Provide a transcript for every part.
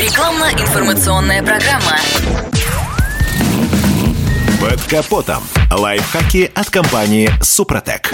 Рекламно-информационная программа. Под капотом. Лайфхаки от компании «Супротек».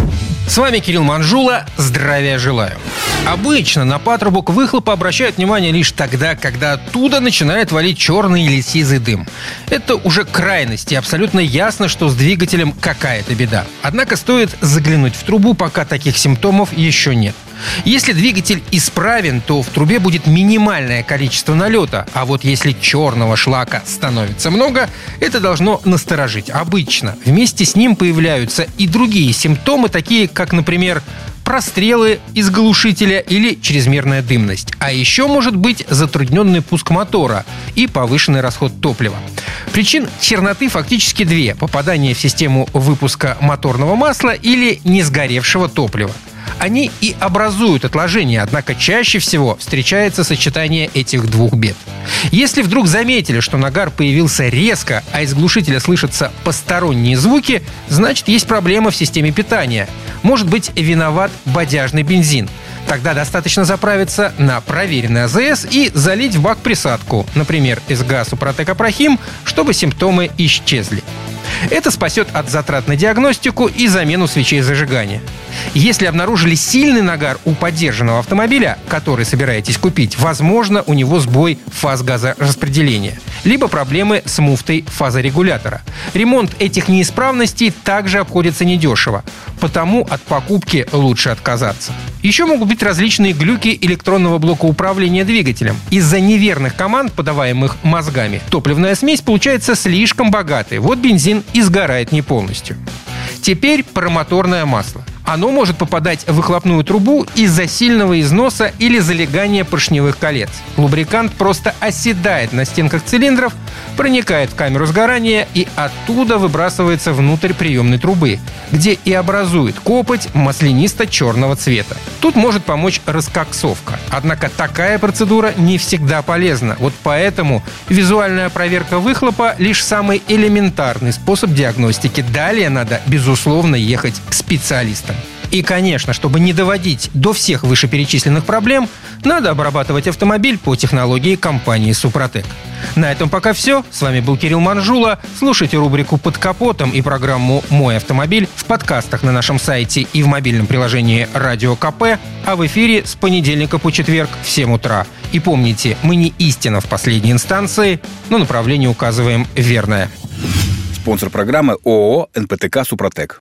С вами Кирилл Манжула. Здравия желаю. Обычно на патрубок выхлопа обращают внимание лишь тогда, когда оттуда начинает валить черный или сизый дым. Это уже крайность, и абсолютно ясно, что с двигателем какая-то беда. Однако стоит заглянуть в трубу, пока таких симптомов еще нет. Если двигатель исправен, то в трубе будет минимальное количество налета, а вот если черного шлака становится много, это должно насторожить. Обычно вместе с ним появляются и другие симптомы, такие как, например, прострелы из глушителя или чрезмерная дымность. А еще может быть затрудненный пуск мотора и повышенный расход топлива. Причин черноты фактически две. Попадание в систему выпуска моторного масла или несгоревшего топлива они и образуют отложение, однако чаще всего встречается сочетание этих двух бед. Если вдруг заметили, что нагар появился резко, а из глушителя слышатся посторонние звуки, значит есть проблема в системе питания. Может быть виноват бодяжный бензин. Тогда достаточно заправиться на проверенный АЗС и залить в бак присадку, например, из газу протекопрохим, чтобы симптомы исчезли. Это спасет от затрат на диагностику и замену свечей зажигания. Если обнаружили сильный нагар у поддержанного автомобиля, который собираетесь купить, возможно, у него сбой фаз газораспределения, либо проблемы с муфтой фазорегулятора. Ремонт этих неисправностей также обходится недешево, потому от покупки лучше отказаться. Еще могут быть различные глюки электронного блока управления двигателем. Из-за неверных команд, подаваемых мозгами, топливная смесь получается слишком богатой. Вот бензин и сгорает не полностью. Теперь про моторное масло – оно может попадать в выхлопную трубу из-за сильного износа или залегания поршневых колец. Лубрикант просто оседает на стенках цилиндров, проникает в камеру сгорания и оттуда выбрасывается внутрь приемной трубы, где и образует копоть маслянисто-черного цвета. Тут может помочь раскоксовка. Однако такая процедура не всегда полезна. Вот поэтому визуальная проверка выхлопа лишь самый элементарный способ диагностики. Далее надо, безусловно, ехать к специалистам. И, конечно, чтобы не доводить до всех вышеперечисленных проблем, надо обрабатывать автомобиль по технологии компании «Супротек». На этом пока все. С вами был Кирилл Манжула. Слушайте рубрику «Под капотом» и программу «Мой автомобиль» в подкастах на нашем сайте и в мобильном приложении «Радио КП», а в эфире с понедельника по четверг в 7 утра. И помните, мы не истина в последней инстанции, но направление указываем верное. Спонсор программы ООО «НПТК Супротек».